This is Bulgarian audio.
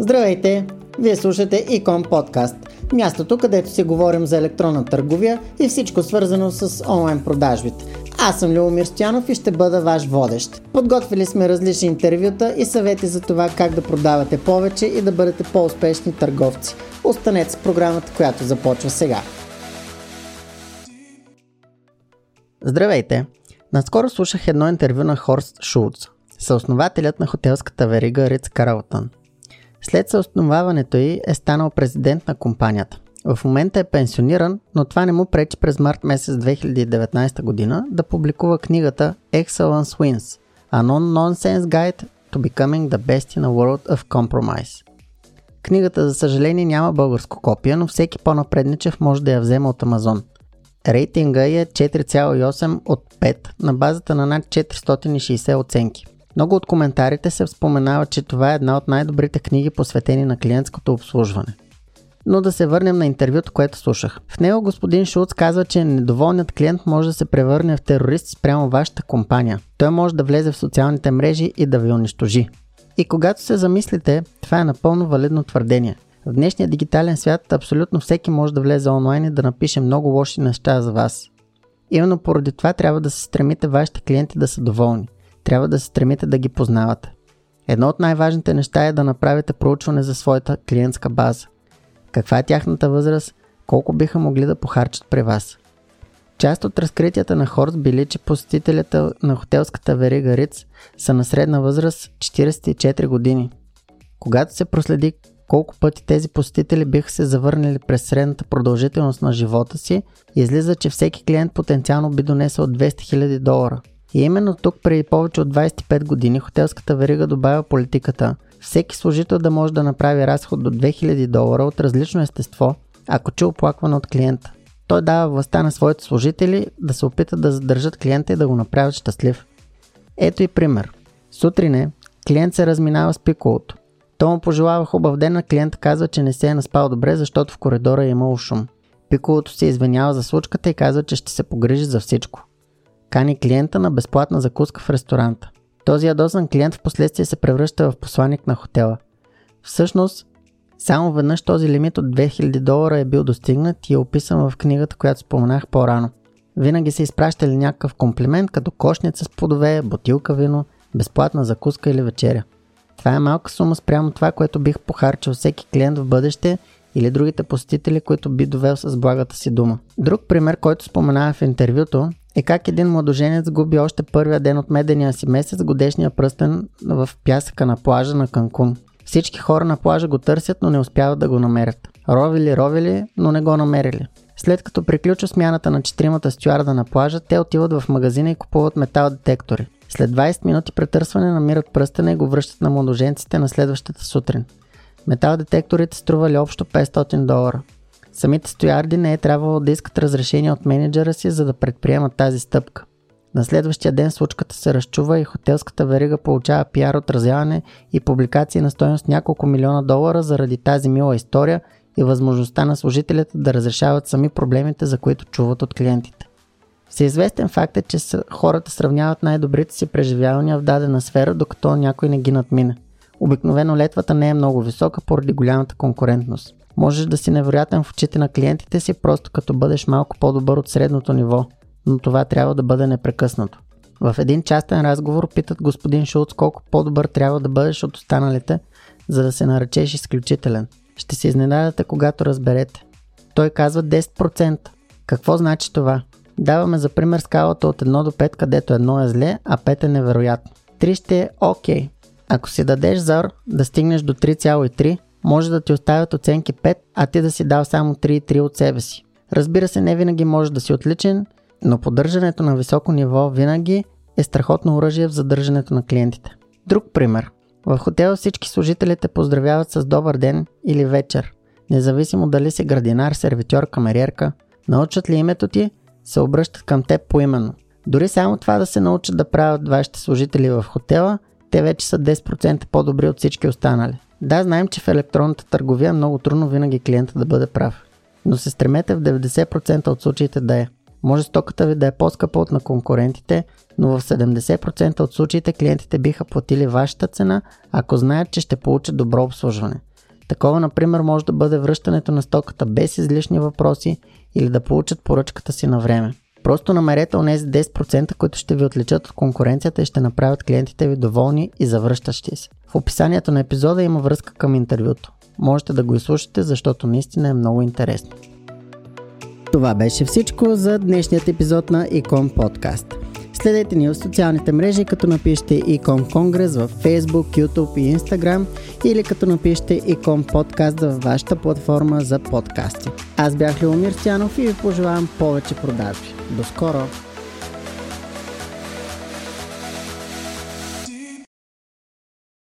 Здравейте! Вие слушате Икон Подкаст, мястото където си говорим за електронна търговия и всичко свързано с онлайн продажбите. Аз съм Любомир Стоянов и ще бъда ваш водещ. Подготвили сме различни интервюта и съвети за това как да продавате повече и да бъдете по-успешни търговци. Останете с програмата, която започва сега. Здравейте! Наскоро слушах едно интервю на Хорст Шулц, съоснователят на хотелската верига Риц Карлтън. След съосноваването й е станал президент на компанията. В момента е пенсиониран, но това не му пречи през март месец 2019 година да публикува книгата Excellence Wins – A Non-Nonsense Guide to Becoming the Best in a World of Compromise. Книгата, за съжаление, няма българско копие, но всеки по-напредничев може да я вземе от Амазон. Рейтинга е 4,8 от 5 на базата на над 460 оценки. Много от коментарите се споменава, че това е една от най-добрите книги посветени на клиентското обслужване. Но да се върнем на интервюто, което слушах. В него господин Шулц казва, че недоволният клиент може да се превърне в терорист спрямо вашата компания. Той може да влезе в социалните мрежи и да ви унищожи. И когато се замислите, това е напълно валидно твърдение. В днешния дигитален свят абсолютно всеки може да влезе онлайн и да напише много лоши неща за вас. Именно поради това трябва да се стремите вашите клиенти да са доволни – трябва да се стремите да ги познавате. Едно от най-важните неща е да направите проучване за своята клиентска база. Каква е тяхната възраст, колко биха могли да похарчат при вас. Част от разкритията на Хорс били, че посетителите на хотелската верига Риц са на средна възраст 44 години. Когато се проследи колко пъти тези посетители биха се завърнали през средната продължителност на живота си, излиза, че всеки клиент потенциално би донесъл 200 000 долара. И именно тук преди повече от 25 години хотелската верига добавя политиката всеки служител да може да направи разход до 2000 долара от различно естество, ако чу оплакване от клиента. Той дава властта на своите служители да се опитат да задържат клиента и да го направят щастлив. Ето и пример. Сутрин е, клиент се разминава с пиколото. Той му пожелава хубав ден, а клиент казва, че не се е наспал добре, защото в коридора е имало шум. Пиколото се извинява за случката и казва, че ще се погрижи за всичко кани клиента на безплатна закуска в ресторанта. Този ядосан клиент в последствие се превръща в посланник на хотела. Всъщност, само веднъж този лимит от 2000 долара е бил достигнат и е описан в книгата, която споменах по-рано. Винаги са изпращали някакъв комплимент, като кошница с плодове, бутилка вино, безплатна закуска или вечеря. Това е малка сума спрямо това, което бих похарчил всеки клиент в бъдеще или другите посетители, които би довел с благата си дума. Друг пример, който споменава в интервюто, е как един младоженец губи още първия ден от медения си месец годешния пръстен в пясъка на плажа на Канкун. Всички хора на плажа го търсят, но не успяват да го намерят. Ровили, ровили, но не го намерили. След като приключва смяната на четиримата стюарда на плажа, те отиват в магазина и купуват метал детектори. След 20 минути претърсване намират пръстена и го връщат на младоженците на следващата сутрин. Метал детекторите стрували общо 500 долара. Самите стоярди не е трябвало да искат разрешение от менеджера си, за да предприемат тази стъпка. На следващия ден случката се разчува и хотелската верига получава пиар отразяване и публикации на стоеност няколко милиона долара заради тази мила история и възможността на служителите да разрешават сами проблемите, за които чуват от клиентите. Всеизвестен факт е, че хората сравняват най-добрите си преживявания в дадена сфера, докато някой не ги надмине. Обикновено летвата не е много висока поради голямата конкурентност. Можеш да си невероятен в очите на клиентите си, просто като бъдеш малко по-добър от средното ниво, но това трябва да бъде непрекъснато. В един частен разговор питат господин Шулц колко по-добър трябва да бъдеш от останалите, за да се наречеш изключителен. Ще се изненадате, когато разберете. Той казва 10%. Какво значи това? Даваме за пример скалата от 1 до 5, където 1 е зле, а 5 е невероятно. 3 ще е окей. Okay. Ако си дадеш зор да стигнеш до 3,3, може да ти оставят оценки 5, а ти да си дал само 3,3 от себе си. Разбира се, не винаги може да си отличен, но поддържането на високо ниво винаги е страхотно оръжие в задържането на клиентите. Друг пример. В хотела всички служители те поздравяват с добър ден или вечер. Независимо дали си градинар, сервитьор, камериерка, научат ли името ти, се обръщат към теб поименно. Дори само това да се научат да правят вашите служители в хотела, те вече са 10% по-добри от всички останали. Да, знаем, че в електронната търговия е много трудно винаги клиента да бъде прав. Но се стремете в 90% от случаите да е. Може стоката ви да е по-скъпа от на конкурентите, но в 70% от случаите клиентите биха платили вашата цена, ако знаят, че ще получат добро обслужване. Такова, например, може да бъде връщането на стоката без излишни въпроси или да получат поръчката си на време. Просто намерете онези 10%, които ще ви отличат от конкуренцията и ще направят клиентите ви доволни и завръщащи се. В описанието на епизода има връзка към интервюто. Можете да го изслушате, защото наистина е много интересно. Това беше всичко за днешният епизод на Icon Podcast. Следете ни в социалните мрежи, като напишете Icon Конгрес в Facebook, YouTube и Instagram или като напишете Icon Podcast в вашата платформа за подкасти. Аз бях Леомир Стянов и ви пожелавам повече продажби. До скоро!